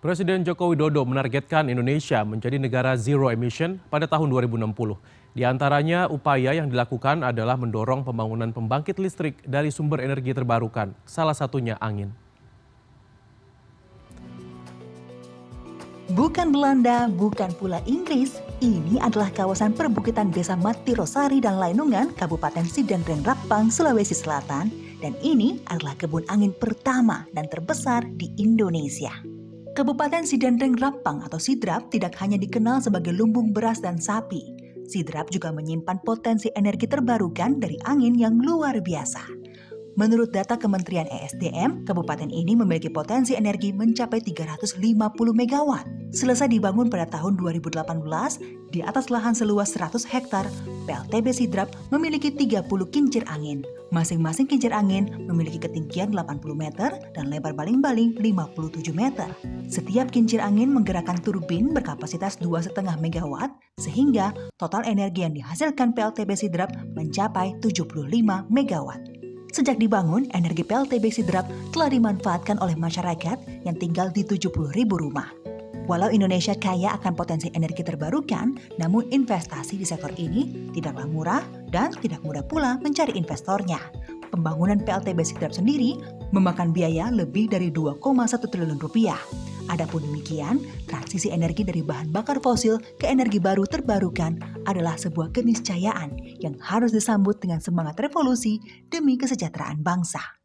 Presiden Joko Widodo menargetkan Indonesia menjadi negara zero emission pada tahun 2060. Di antaranya upaya yang dilakukan adalah mendorong pembangunan pembangkit listrik dari sumber energi terbarukan, salah satunya angin. Bukan Belanda, bukan pula Inggris, ini adalah kawasan perbukitan Desa Mati Rosari dan Lainungan, Kabupaten Sidendreng Rapang, Sulawesi Selatan, dan ini adalah kebun angin pertama dan terbesar di Indonesia. Kabupaten Sidendreng Rapang atau Sidrap tidak hanya dikenal sebagai lumbung beras dan sapi. Sidrap juga menyimpan potensi energi terbarukan dari angin yang luar biasa. Menurut data Kementerian ESDM, kabupaten ini memiliki potensi energi mencapai 350 MW. Selesai dibangun pada tahun 2018, di atas lahan seluas 100 hektar, PLTB Sidrap memiliki 30 kincir angin. Masing-masing kincir angin memiliki ketinggian 80 meter dan lebar baling-baling 57 meter. Setiap kincir angin menggerakkan turbin berkapasitas 2,5 MW, sehingga total energi yang dihasilkan PLTB Sidrap mencapai 75 MW. Sejak dibangun, energi PLTB Sidrap telah dimanfaatkan oleh masyarakat yang tinggal di 70 ribu rumah. Walau Indonesia kaya akan potensi energi terbarukan, namun investasi di sektor ini tidaklah murah dan tidak mudah pula mencari investornya. Pembangunan PLTB Sidrap sendiri memakan biaya lebih dari 2,1 triliun rupiah. Adapun demikian, transisi energi dari bahan bakar fosil ke energi baru terbarukan adalah sebuah keniscayaan yang harus disambut dengan semangat revolusi demi kesejahteraan bangsa.